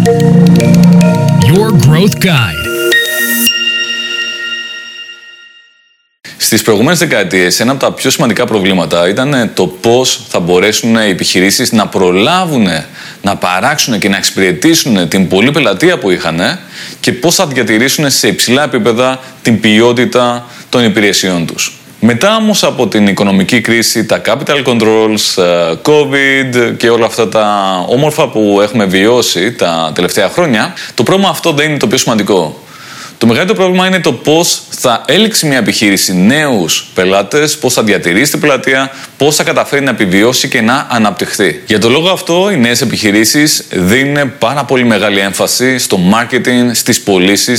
Your Growth Guide. Στις προηγούμενες δεκαετίες, ένα από τα πιο σημαντικά προβλήματα ήταν το πώς θα μπορέσουν οι επιχειρήσεις να προλάβουν να παράξουν και να εξυπηρετήσουν την πολλή πελατεία που είχαν και πώς θα διατηρήσουν σε υψηλά επίπεδα την ποιότητα των υπηρεσιών τους. Μετά όμως από την οικονομική κρίση, τα capital controls, ε, COVID και όλα αυτά τα όμορφα που έχουμε βιώσει τα τελευταία χρόνια, το πρόβλημα αυτό δεν είναι το πιο σημαντικό. Το μεγαλύτερο πρόβλημα είναι το πώς θα έλξει μια επιχείρηση νέους πελάτες, πώς θα διατηρήσει την πελατεία, πώς θα καταφέρει να επιβιώσει και να αναπτυχθεί. Για τον λόγο αυτό, οι νέες επιχειρήσεις δίνουν πάρα πολύ μεγάλη έμφαση στο marketing, στις πωλήσει,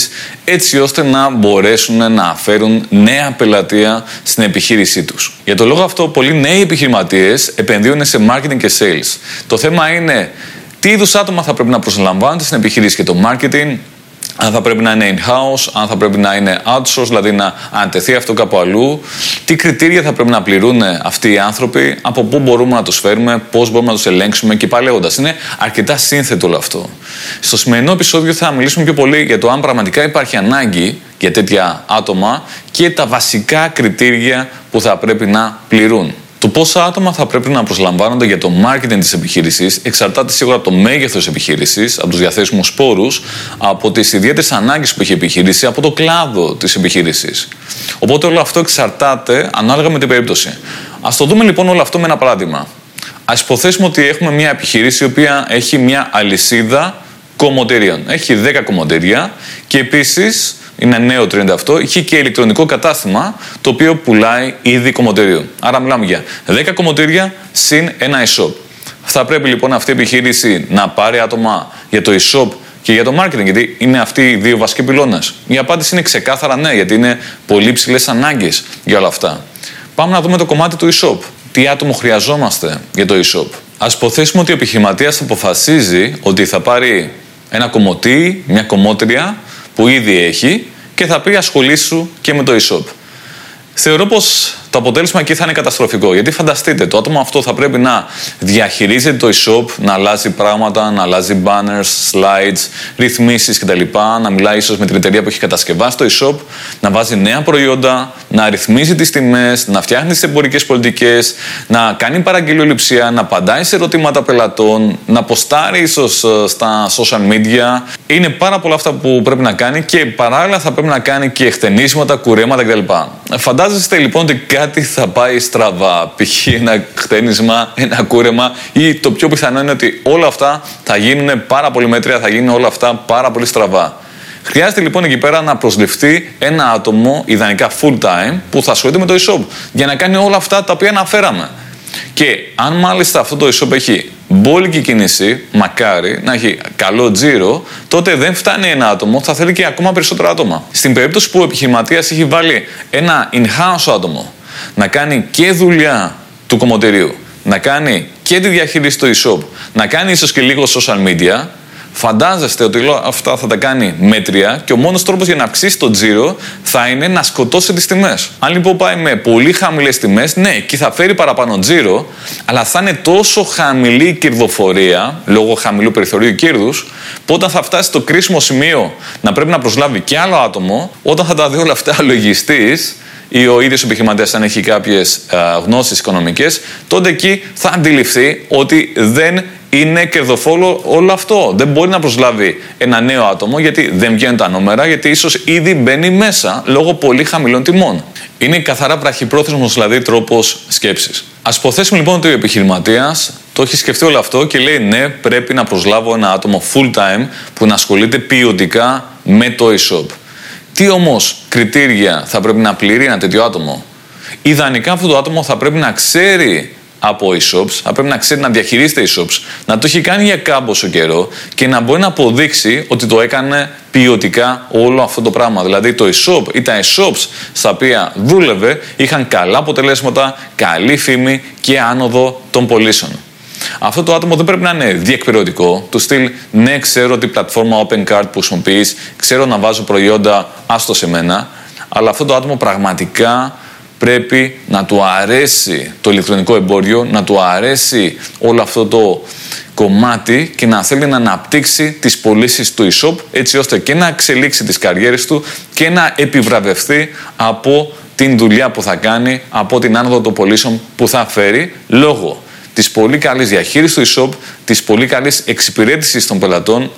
έτσι ώστε να μπορέσουν να φέρουν νέα πελατεία στην επιχείρησή τους. Για τον λόγο αυτό, πολλοί νέοι επιχειρηματίες επενδύουν σε marketing και sales. Το θέμα είναι τι είδους άτομα θα πρέπει να προσλαμβάνονται στην επιχείρηση και το marketing, αν θα πρέπει να είναι in-house, αν θα πρέπει να είναι outsource, δηλαδή να αντεθεί αυτό κάπου αλλού, τι κριτήρια θα πρέπει να πληρούν αυτοί οι άνθρωποι, από πού μπορούμε να τους φέρουμε, πώς μπορούμε να τους ελέγξουμε και πάλι λέγοντας. Είναι αρκετά σύνθετο όλο αυτό. Στο σημερινό επεισόδιο θα μιλήσουμε πιο πολύ για το αν πραγματικά υπάρχει ανάγκη για τέτοια άτομα και τα βασικά κριτήρια που θα πρέπει να πληρούν. Το πόσα άτομα θα πρέπει να προσλαμβάνονται για το marketing της επιχείρησης εξαρτάται σίγουρα από το μέγεθος της επιχείρησης, από τους διαθέσιμους πόρου, από τις ιδιαίτερες ανάγκες που έχει η επιχείρηση, από το κλάδο της επιχείρησης. Οπότε όλο αυτό εξαρτάται ανάλογα με την περίπτωση. Α το δούμε λοιπόν όλο αυτό με ένα παράδειγμα. Α υποθέσουμε ότι έχουμε μια επιχείρηση η οποία έχει μια αλυσίδα κομμωτηρίων. Έχει 10 κομμωτήρια και επίσης είναι νέο trend αυτό, έχει και ηλεκτρονικό κατάστημα το οποίο πουλάει ήδη κομμωτήριο. Άρα μιλάμε για 10 κομμωτήρια συν ένα e-shop. Θα πρέπει λοιπόν αυτή η επιχείρηση να πάρει άτομα για το e-shop και για το marketing, γιατί είναι αυτοί οι δύο βασικοί πυλώνες. Η απάντηση είναι ξεκάθαρα ναι, γιατί είναι πολύ ψηλές ανάγκες για όλα αυτά. Πάμε να δούμε το κομμάτι του e-shop. Τι άτομο χρειαζόμαστε για το e-shop. Α υποθέσουμε ότι ο επιχειρηματίας αποφασίζει ότι θα πάρει ένα κομμωτή, μια κομμότρια που ήδη έχει και θα πει ασχολήσου και με το e-shop. Θεωρώ πως το αποτέλεσμα εκεί θα είναι καταστροφικό. Γιατί φανταστείτε, το άτομο αυτό θα πρέπει να διαχειρίζεται το e-shop, να αλλάζει πράγματα, να αλλάζει banners, slides, ρυθμίσεις κτλ. Να μιλάει ίσως με την εταιρεία που έχει κατασκευάσει το e-shop, να βάζει νέα προϊόντα, να ρυθμίζει τις τιμές, να φτιάχνει τις εμπορικές πολιτικές, να κάνει παραγγελιοληψία, να απαντάει σε ερωτήματα πελατών, να ποστάρει ίσως ε, στα social media. Είναι πάρα πολλά αυτά που πρέπει να κάνει και παράλληλα θα πρέπει να κάνει και εκτενίσματα, κουρέματα κτλ. Φαντάζεστε λοιπόν ότι κάτι θα πάει στραβά. Π.χ. ένα χτένισμα, ένα κούρεμα ή το πιο πιθανό είναι ότι όλα αυτά θα γίνουν πάρα πολύ μέτρια, θα γίνουν όλα αυτά πάρα πολύ στραβά. Χρειάζεται λοιπόν εκεί πέρα να προσληφθεί ένα άτομο, ιδανικά full time, που θα ασχολείται με το e-shop για να κάνει όλα αυτά τα οποία αναφέραμε. Και αν μάλιστα αυτό το e-shop έχει μπόλικη κίνηση, μακάρι να έχει καλό τζίρο, τότε δεν φτάνει ένα άτομο, θα θέλει και ακόμα περισσότερα άτομα. Στην περίπτωση που ο επιχειρηματίας έχει βάλει ένα in-house άτομο να κάνει και δουλειά του κομμωτηρίου, να κάνει και τη διαχείριση του e-shop, να κάνει ίσως και λίγο social media, φαντάζεστε ότι αυτά θα τα κάνει μέτρια και ο μόνος τρόπος για να αυξήσει το τζίρο θα είναι να σκοτώσει τις τιμές. Αν λοιπόν πάει με πολύ χαμηλές τιμές, ναι, εκεί θα φέρει παραπάνω τζίρο, αλλά θα είναι τόσο χαμηλή η κερδοφορία, λόγω χαμηλού περιθωρίου κέρδους, που όταν θα φτάσει στο κρίσιμο σημείο να πρέπει να προσλάβει και άλλο άτομο, όταν θα τα δει όλα αυτά λογιστής, ή ο ίδιος επιχειρηματίας, αν έχει κάποιες γνώσεις οικονομικές, τότε εκεί θα αντιληφθεί ότι δεν είναι κερδοφόρο όλο αυτό. Δεν μπορεί να προσλάβει ένα νέο άτομο γιατί δεν βγαίνουν τα νούμερα, γιατί ίσως ήδη μπαίνει μέσα λόγω πολύ χαμηλών τιμών. Είναι καθαρά βραχυπρόθεσμος δηλαδή τρόπος σκέψης. Α υποθέσουμε λοιπόν ότι ο επιχειρηματίας το έχει σκεφτεί όλο αυτό και λέει ναι, πρέπει να προσλάβω ένα άτομο full time που να ασχολείται ποιοτικά με το e-shop. Τι όμως κριτήρια θα πρέπει να πληρεί ένα τέτοιο άτομο; Ιδανικά αυτό το άτομο θα πρέπει να ξέρει από e-shops, θα πρέπει να ξέρει να διαχειρίζεται e-shops, να το έχει κάνει για κάμποσο καιρό και να μπορεί να αποδείξει ότι το έκανε ποιοτικά όλο αυτό το πράγμα. Δηλαδή το e-shop ή τα e-shops στα οποία δούλευε είχαν καλά αποτελέσματα, καλή φήμη και άνοδο των πωλήσεων. Αυτό το άτομο δεν πρέπει να είναι διεκπαιρεωτικό. Του στυλ, ναι, ξέρω την πλατφόρμα Open Card που χρησιμοποιείς, ξέρω να βάζω προϊόντα, άστο σε μένα. Αλλά αυτό το άτομο πραγματικά πρέπει να του αρέσει το ηλεκτρονικό εμπόριο, να του αρέσει όλο αυτό το κομμάτι και να θέλει να αναπτύξει τις πωλήσεις του e-shop έτσι ώστε και να εξελίξει τις καριέρες του και να επιβραβευτεί από την δουλειά που θα κάνει, από την άνοδο των πωλήσεων που θα φέρει λόγω της πολύ καλής διαχείρισης του e-shop, της πολύ καλής εξυπηρέτησης των πελατών,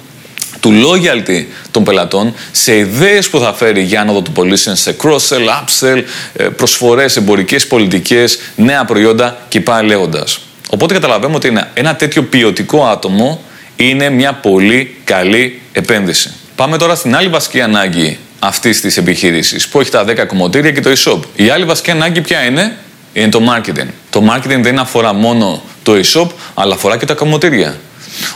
του loyalty των πελατών, σε ιδέες που θα φέρει για άνοδο του πωλήσεων, σε cross-sell, upsell, ε, προσφορές, εμπορικές πολιτικές, νέα προϊόντα και πάει λέγοντας. Οπότε καταλαβαίνουμε ότι ένα τέτοιο ποιοτικό άτομο είναι μια πολύ καλή επένδυση. Πάμε τώρα στην άλλη βασική ανάγκη αυτής της επιχείρησης που έχει τα 10 κομμωτήρια και το e-shop. Η άλλη βασική ανάγκη ποια είναι, είναι το marketing. Το marketing δεν αφορά μόνο το e-shop, αλλά αφορά και τα κομμωτήρια.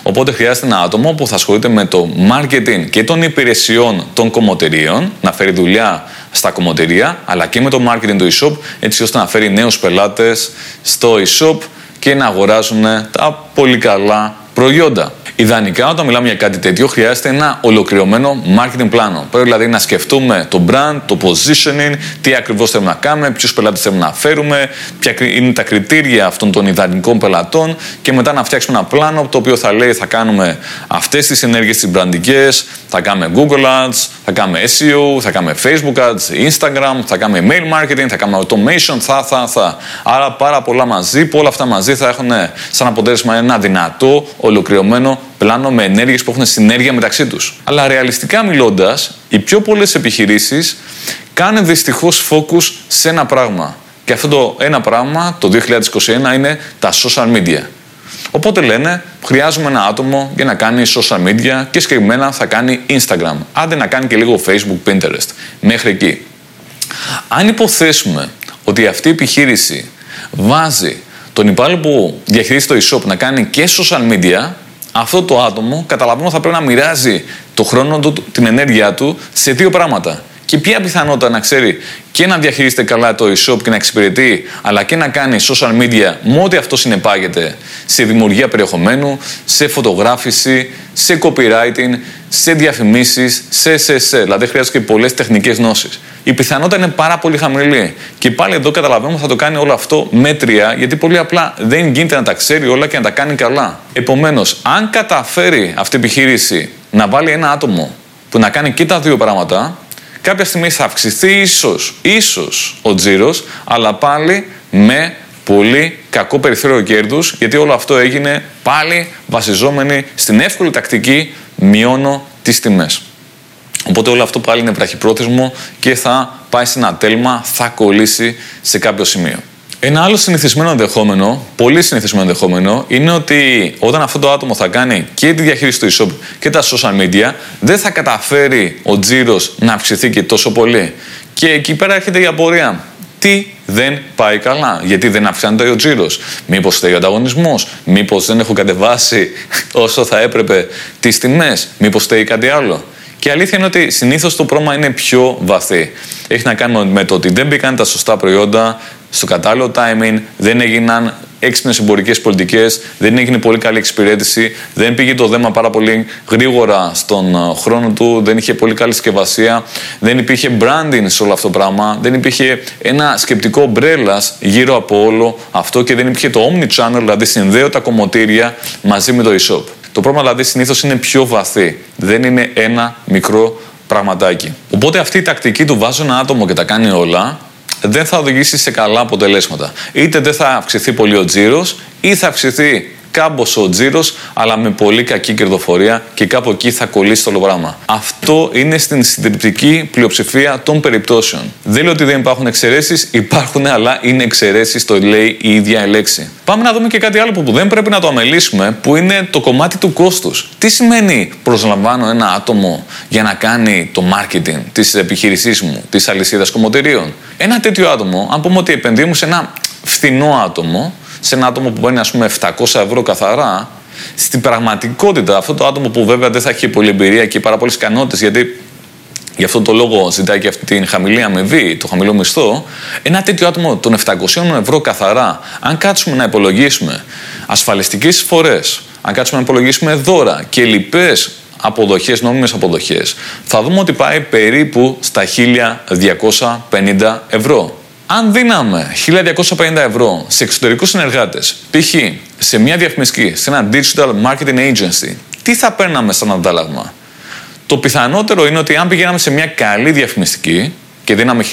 Οπότε χρειάζεται ένα άτομο που θα ασχολείται με το marketing και των υπηρεσιών των κομμωτηρίων, να φέρει δουλειά στα κομμωτηρία, αλλά και με το marketing του e-shop, έτσι ώστε να φέρει νέους πελάτες στο e-shop και να αγοράζουν τα πολύ καλά προϊόντα. Ιδανικά, όταν μιλάμε για κάτι τέτοιο, χρειάζεται ένα ολοκληρωμένο marketing πλάνο. Πρέπει δηλαδή να σκεφτούμε το brand, το positioning, τι ακριβώς θέλουμε να κάνουμε, ποιους πελάτες θέλουμε να φέρουμε, ποια είναι τα κριτήρια αυτών των ιδανικών πελατών και μετά να φτιάξουμε ένα πλάνο το οποίο θα λέει θα κάνουμε αυτές τις ενέργειες τις brandικέ, θα κάνουμε Google Ads, θα κάνουμε SEO, θα κάνουμε Facebook Ads, Instagram, θα κάνουμε email marketing, θα κάνουμε automation, θα, θα, θα. Άρα πάρα πολλά μαζί που όλα αυτά μαζί θα έχουν σαν αποτέλεσμα ένα δυνατό, ολοκληρωμένο πλάνο με ενέργειες που έχουν συνέργεια μεταξύ τους. Αλλά ρεαλιστικά μιλώντας, οι πιο πολλές επιχειρήσεις κάνουν δυστυχώς focus σε ένα πράγμα. Και αυτό το ένα πράγμα, το 2021, είναι τα social media. Οπότε λένε, χρειάζομαι ένα άτομο για να κάνει social media και συγκεκριμένα θα κάνει Instagram. Άντε να κάνει και λίγο Facebook, Pinterest. Μέχρι εκεί. Αν υποθέσουμε ότι αυτή η επιχείρηση βάζει τον υπάλληλο που διαχειρίζει το e-shop να κάνει και social media, αυτό το άτομο καταλαβαίνω θα πρέπει να μοιράζει το χρόνο του, την ενέργειά του σε δύο πράγματα. Και ποια πιθανότητα να ξέρει και να διαχειρίζεται καλά το e-shop και να εξυπηρετεί, αλλά και να κάνει social media με ό,τι αυτό συνεπάγεται σε δημιουργία περιεχομένου, σε φωτογράφηση, σε copywriting, σε διαφημίσεις, σε σε Δηλαδή χρειάζεται και πολλές τεχνικές γνώσεις. Η πιθανότητα είναι πάρα πολύ χαμηλή. Και πάλι εδώ καταλαβαίνουμε θα το κάνει όλο αυτό μέτρια, γιατί πολύ απλά δεν γίνεται να τα ξέρει όλα και να τα κάνει καλά. Επομένως, αν καταφέρει αυτή η επιχείρηση να βάλει ένα άτομο που να κάνει και τα δύο πράγματα, κάποια στιγμή θα αυξηθεί ίσως, ίσως ο τζίρος, αλλά πάλι με πολύ κακό περιθώριο κέρδους, γιατί όλο αυτό έγινε πάλι βασιζόμενοι στην εύκολη τακτική μειώνω τις τιμές. Οπότε όλο αυτό πάλι είναι βραχυπρόθεσμο και θα πάει σε ένα τέλμα, θα κολλήσει σε κάποιο σημείο. Ένα άλλο συνηθισμένο ενδεχόμενο, πολύ συνηθισμένο ενδεχόμενο, είναι ότι όταν αυτό το άτομο θα κάνει και τη διαχείριση του e-shop και τα social media, δεν θα καταφέρει ο τζίρος να αυξηθεί και τόσο πολύ. Και εκεί πέρα έρχεται η απορία. Τι δεν πάει καλά, γιατί δεν αυξάνεται ο τζίρος; Μήπως φταίει ο ανταγωνισμός, Μήπως δεν έχω κατεβάσει όσο θα έπρεπε τις τιμές, Μήπως φταίει κάτι άλλο; Και η αλήθεια είναι ότι συνήθως το πρόβλημα είναι πιο βαθύ. Έχει να κάνει με το ότι δεν μπήκαν τα σωστά προϊόντα στο κατάλληλο timing, δεν έγιναν έξυπνες εμπορικές πολιτικές, δεν έγινε πολύ καλή εξυπηρέτηση, δεν πήγε το δέμα πάρα πολύ γρήγορα στον ε, χρόνο του, δεν είχε πολύ καλή συσκευασία, δεν υπήρχε branding σε όλο αυτό το πράγμα, δεν υπήρχε ένα σκεπτικό μπρέλα γύρω από όλο αυτό και δεν υπήρχε το omni-channel, δηλαδή συνδέω τα κομμωτήρια μαζί με το e-shop. Το πρόβλημα δηλαδή συνήθως είναι πιο βαθύ. Δεν είναι ένα μικρό πραγματάκι. Οπότε αυτή η τακτική του βάζω ένα άτομο και τα κάνει όλα δεν θα οδηγήσει σε καλά αποτελέσματα. Είτε δεν θα αυξηθεί πολύ ο τζίρος, ή θα αυξηθεί κάμποσο ο τζίρος, αλλά με πολύ κακή κερδοφορία και κάπου εκεί θα κολλήσει το όλο πράγμα. Αυτό είναι στην συντριπτική πλειοψηφία των περιπτώσεων. Δεν λέω ότι δεν υπάρχουν εξαιρέσεις, υπάρχουν, αλλά είναι εξαιρέσεις, το λέει η ίδια η λέξη. Πάμε να δούμε και κάτι άλλο που δεν πρέπει να το αμελήσουμε, που είναι το κομμάτι του κόστους. Τι σημαίνει προσλαμβάνω ένα άτομο για να κάνει το marketing της επιχείρησής μου, της αλυσίδας κομμωτηρίων. Ένα τέτοιο άτομο, αν πούμε ότι επενδύουμε σε ένα φθηνό άτομο, σε ένα άτομο που παίρνει ας πούμε 700 ευρώ καθαρά, στην πραγματικότητα αυτό το άτομο που βέβαια δεν θα έχει πολύ εμπειρία και πάρα πολλές ικανότητες, γιατί γι' αυτό το λόγο ζητάει και αυτή την χαμηλή αμοιβή, το χαμηλό μισθό, ένα τέτοιο άτομο των 700 ευρώ καθαρά, αν κάτσουμε να υπολογίσουμε ασφαλιστικές εισφορέ, αν κάτσουμε να υπολογίσουμε δώρα και λοιπές αποδοχές, νόμιμες αποδοχές, θα δούμε ότι πάει περίπου στα 1250 ευρώ. Αν δίναμε 1250 ευρώ σε εξωτερικούς συνεργάτες, π.χ. σε μια διαφημιστική, σε ένα digital marketing agency, τι θα παίρναμε σαν αντάλλαγμα; Το πιθανότερο είναι ότι αν πηγαίναμε σε μια καλή διαφημιστική και δίναμε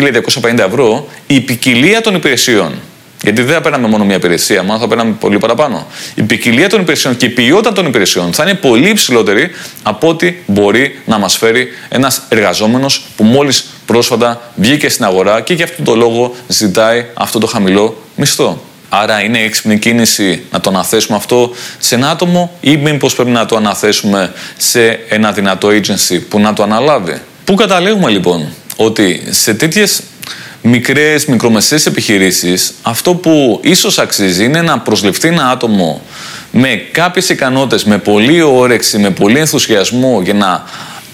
1250 ευρώ, η ποικιλία των υπηρεσιών γιατί δεν θα παίρναμε μόνο μια υπηρεσία, μάλλον θα παίρναμε πολύ παραπάνω. Η ποικιλία των υπηρεσιών και η ποιότητα των υπηρεσιών θα είναι πολύ υψηλότερη από ό,τι μπορεί να μας φέρει ένας εργαζόμενος που μόλις πρόσφατα βγήκε στην αγορά και για αυτόν τον λόγο ζητάει αυτό το χαμηλό μισθό. Άρα είναι έξυπνη κίνηση να το αναθέσουμε αυτό σε ένα άτομο ή μήπως πρέπει να το αναθέσουμε σε ένα δυνατό agency που να το αναλάβει. Πού καταλήγουμε λοιπόν ότι σε τέτοιες μικρές, μικρομεσαίες επιχειρήσεις, αυτό που ίσως αξίζει είναι να προσληφθεί ένα άτομο με κάποιες ικανότητες, με πολύ όρεξη, με πολύ ενθουσιασμό για να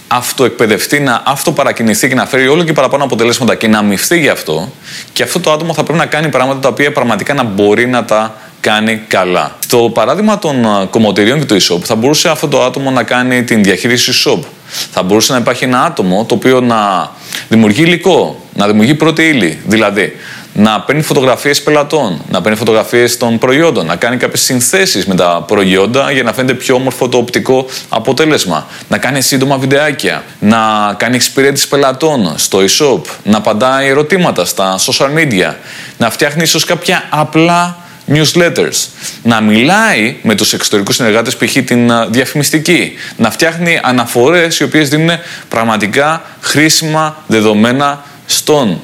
αυτοεκπαιδευτεί, να αυτοπαρακινηθεί και να φέρει όλο και παραπάνω αποτελέσματα και να αμυφθεί γι' αυτό. Και αυτό το άτομο θα πρέπει να κάνει πράγματα τα οποία πραγματικά να μπορεί να τα κάνει καλά. Στο παράδειγμα των κομμωτηρίων και του e-shop, θα μπορούσε αυτό το άτομο να κάνει την διαχείριση shop. Θα μπορούσε να υπάρχει ένα άτομο το οποίο να δημιουργεί υλικό, να δημιουργεί πρώτη ύλη. Δηλαδή, να παίρνει φωτογραφίες πελατών, να παίρνει φωτογραφίες των προϊόντων, να κάνει κάποιες συνθέσεις με τα προϊόντα για να φαίνεται πιο όμορφο το οπτικό αποτέλεσμα, να κάνει σύντομα βιντεάκια, να κάνει εξυπηρέτηση πελατών στο e-shop, να απαντάει ερωτήματα στα social media, να φτιάχνει ίσως κάποια απλά newsletters, να μιλάει με τους εξωτερικούς συνεργάτες, π.χ. την διαφημιστική, να φτιάχνει αναφορές οι οποίες δίνουν πραγματικά χρήσιμα δεδομένα στον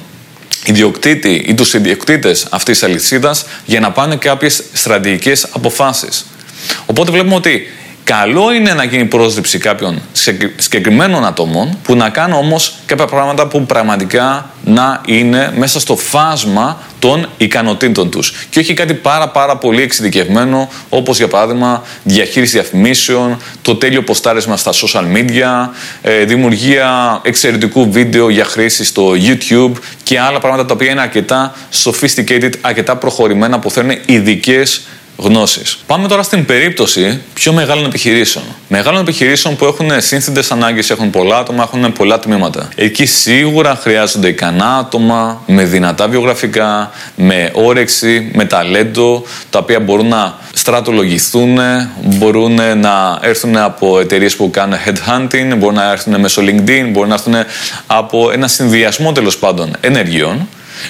ιδιοκτήτη ή τους ιδιοκτήτες αυτής της αλυσίδας για να πάνε κάποιες στρατηγικές αποφάσεις. Οπότε βλέπουμε ότι Καλό είναι να γίνει πρόσληψη κάποιων συγκεκριμένων ατόμων που να κάνουν όμως κάποια πράγματα που πραγματικά να είναι μέσα στο φάσμα των ικανοτήτων τους. Και όχι κάτι πάρα πάρα πολύ εξειδικευμένο όπως για παράδειγμα διαχείριση διαφημίσεων, το τέλειο ποστάρισμα στα social media, ε, δημιουργία εξαιρετικού βίντεο για χρήση στο YouTube και άλλα πράγματα τα οποία είναι αρκετά sophisticated, αρκετά προχωρημένα που θέλουν ειδικές γνώσεις. Πάμε τώρα στην περίπτωση πιο μεγάλων επιχειρήσεων. Μεγάλων επιχειρήσεων που έχουν σύνθετες ανάγκες, έχουν πολλά άτομα, έχουν πολλά τμήματα. Εκεί σίγουρα χρειάζονται ικανά άτομα με δυνατά βιογραφικά, με όρεξη, με ταλέντο, τα οποία μπορούν να στρατολογηθούν, μπορούν να έρθουν από εταιρείες που κάνουν headhunting, μπορούν να έρθουν μέσω LinkedIn, μπορούν να έρθουν από ένα συνδυασμό τέλος πάντων ενεργειών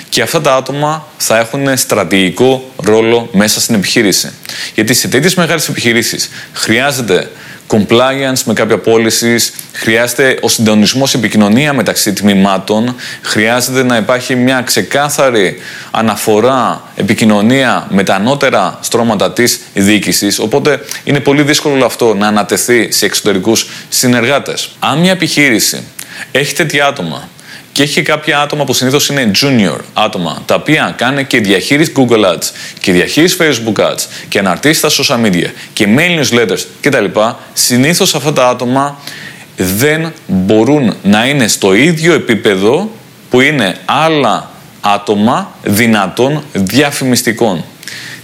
και αυτά τα άτομα θα έχουν στρατηγικό ρόλο μέσα στην επιχείρηση. Γιατί σε τέτοιες μεγάλες επιχειρήσεις χρειάζεται compliance με κάποια πώληση, χρειάζεται ο συντονισμός επικοινωνία μεταξύ τμήματων, χρειάζεται να υπάρχει μια ξεκάθαρη αναφορά, επικοινωνία με τα ανώτερα στρώματα της διοίκησης. Οπότε είναι πολύ δύσκολο αυτό να ανατεθεί σε εξωτερικούς συνεργάτες. Αν μια επιχείρηση έχει τέτοια άτομα και έχει κάποια άτομα που συνήθως είναι junior άτομα, τα οποία κάνουν και διαχείριση Google Ads και διαχείριση Facebook Ads και αναρτήσεις στα social media και mail newsletters κτλ. Συνήθως αυτά τα άτομα δεν μπορούν να είναι στο ίδιο επίπεδο που είναι άλλα άτομα δυνατών διαφημιστικών.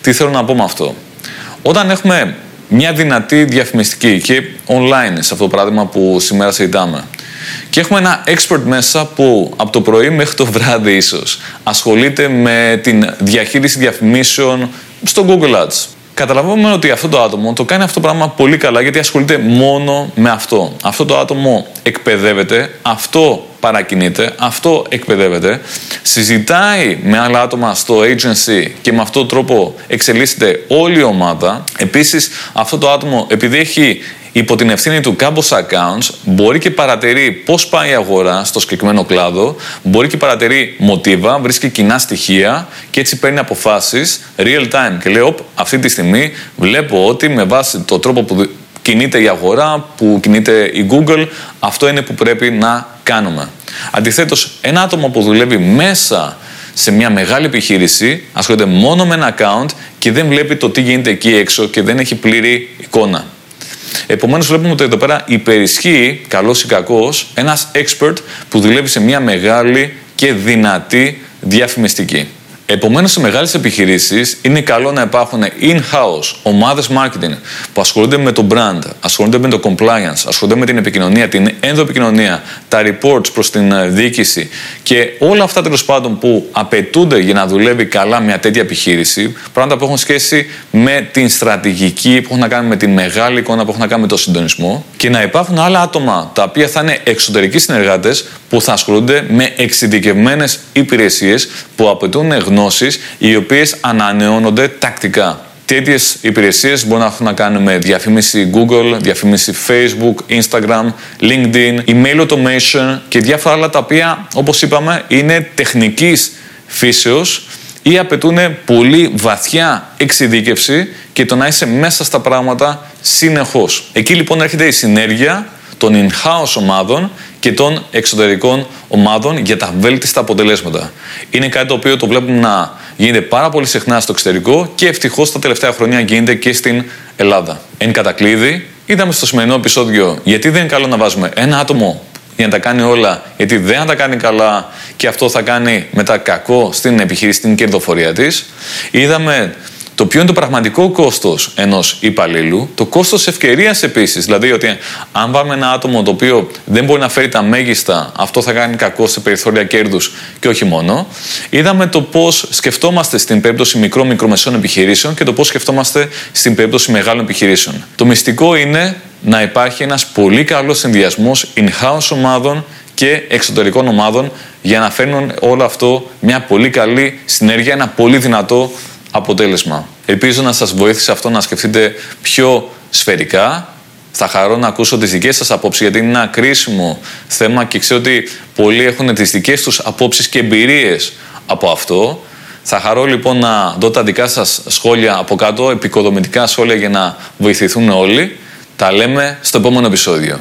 Τι θέλω να πω με αυτό; Όταν έχουμε μια δυνατή διαφημιστική και online σε αυτό το παράδειγμα που σήμερα συζητάμε και έχουμε ένα expert μέσα που από το πρωί μέχρι το βράδυ ίσως ασχολείται με την διαχείριση διαφημίσεων στο Google Ads. Καταλαβαίνουμε ότι αυτό το άτομο το κάνει αυτό το πράγμα πολύ καλά γιατί ασχολείται μόνο με αυτό. Αυτό το άτομο εκπαιδεύεται, αυτό παρακινείται, αυτό εκπαιδεύεται, συζητάει με άλλα άτομα στο agency και με αυτόν τον τρόπο εξελίσσεται όλη η ομάδα. Επίσης αυτό το άτομο επειδή έχει υπό την ευθύνη του Campus Accounts μπορεί και παρατηρεί πώς πάει η αγορά στο συγκεκριμένο κλάδο, μπορεί και παρατηρεί μοτίβα, βρίσκει κοινά στοιχεία και έτσι παίρνει αποφάσεις real time. Και λέει, αυτή τη στιγμή βλέπω ότι με βάση το τρόπο που κινείται η αγορά, που κινείται η Google, αυτό είναι που πρέπει να κάνουμε. Αντιθέτως, ένα άτομο που δουλεύει μέσα σε μια μεγάλη επιχείρηση, ασχολείται μόνο με ένα account και δεν βλέπει το τι γίνεται εκεί έξω και δεν έχει πλήρη εικόνα. Επομένως, βλέπουμε ότι εδώ πέρα υπερισχύει, καλός ή κακός, ένας expert που δουλεύει σε μια μεγάλη και δυνατή διαφημιστική. Επομένως, σε μεγάλες επιχειρήσεις είναι καλό να υπάρχουν in-house ομάδες marketing που ασχολούνται με το brand, ασχολούνται με το compliance, ασχολούνται με την επικοινωνία, την ενδοεπικοινωνία, τα reports προς την ε, διοίκηση και όλα αυτά τέλος πάντων που απαιτούνται για να δουλεύει καλά μια τέτοια επιχείρηση, πράγματα που έχουν σχέση με την στρατηγική, που έχουν να κάνουν με τη μεγάλη εικόνα, που έχουν να κάνουν με το συντονισμό και να υπάρχουν άλλα άτομα τα οποία θα είναι εξωτερικοί συνεργάτες που θα ασχολούνται με εξειδικευμένες υπηρεσίες που απαιτούν γνώσεις οι οποίες ανανεώνονται τακτικά. Τέτοιε υπηρεσίες μπορούν να έχουν να κάνουν με διαφήμιση Google, διαφήμιση Facebook, Instagram, LinkedIn, email automation και διάφορα άλλα τα οποία, όπως είπαμε, είναι τεχνικής φύσεως ή απαιτούν πολύ βαθιά εξειδίκευση και το να είσαι μέσα στα πράγματα συνεχώς. Εκεί λοιπόν έρχεται η συνέργεια των in-house ομάδων και των εξωτερικών ομάδων για τα βέλτιστα αποτελέσματα. Είναι κάτι το οποίο το βλέπουμε να γίνεται πάρα πολύ συχνά στο εξωτερικό και ευτυχώς τα τελευταία χρόνια γίνεται και στην Ελλάδα. Εν κατακλείδη, είδαμε στο σημερινό επεισόδιο γιατί δεν είναι καλό να βάζουμε ένα άτομο για να τα κάνει όλα, γιατί δεν θα τα κάνει καλά και αυτό θα κάνει μετά κακό στην επιχείρηση, στην κερδοφορία της. Είδαμε το ποιο είναι το πραγματικό κόστος ενός υπαλλήλου, το κόστος ευκαιρίας επίσης. Δηλαδή, ότι αν βάλουμε ένα άτομο το οποίο δεν μπορεί να φέρει τα μέγιστα, αυτό θα κάνει κακό σε περιθώρια κέρδους και όχι μόνο. Είδαμε το πώς σκεφτόμαστε στην περίπτωση μικρό-μικρομεσαίων επιχειρήσεων και το πώς σκεφτόμαστε στην περίπτωση μεγάλων επιχειρήσεων. Το μυστικό είναι να υπάρχει ένας πολύ καλός συνδυασμός in-house ομάδων και εξωτερικών ομάδων για να φέρνουν όλο αυτό μια πολύ καλή συνέργεια, ένα πολύ δυνατό αποτέλεσμα. Ελπίζω να σας βοήθησε αυτό να σκεφτείτε πιο σφαιρικά. Θα χαρώ να ακούσω τις δικές σας απόψεις γιατί είναι ένα κρίσιμο θέμα και ξέρω ότι πολλοί έχουν τις δικές τους απόψεις και εμπειρίες από αυτό. Θα χαρώ λοιπόν να δω τα δικά σας σχόλια από κάτω, επικοδομητικά σχόλια για να βοηθηθούν όλοι. Τα λέμε στο επόμενο επεισόδιο.